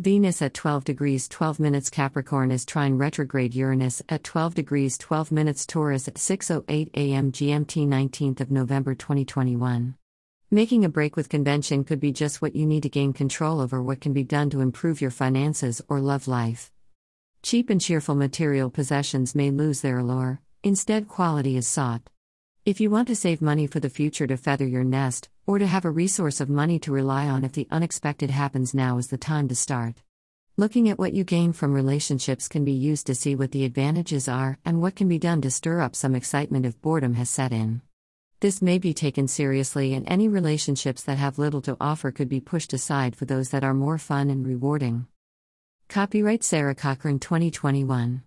Venus at 12 degrees 12 minutes Capricorn is trine retrograde Uranus at 12 degrees 12 minutes Taurus at 6:08 a.m. GMT 19th of November 2021. Making a break with convention could be just what you need to gain control over what can be done to improve your finances or love life. Cheap and cheerful material possessions may lose their allure, instead quality is sought. If you want to save money for the future to feather your nest, or to have a resource of money to rely on if the unexpected happens, now is the time to start. Looking at what you gain from relationships can be used to see what the advantages are and what can be done to stir up some excitement if boredom has set in. This may be taken seriously, and any relationships that have little to offer could be pushed aside for those that are more fun and rewarding. Copyright Sarah Cochran 2021.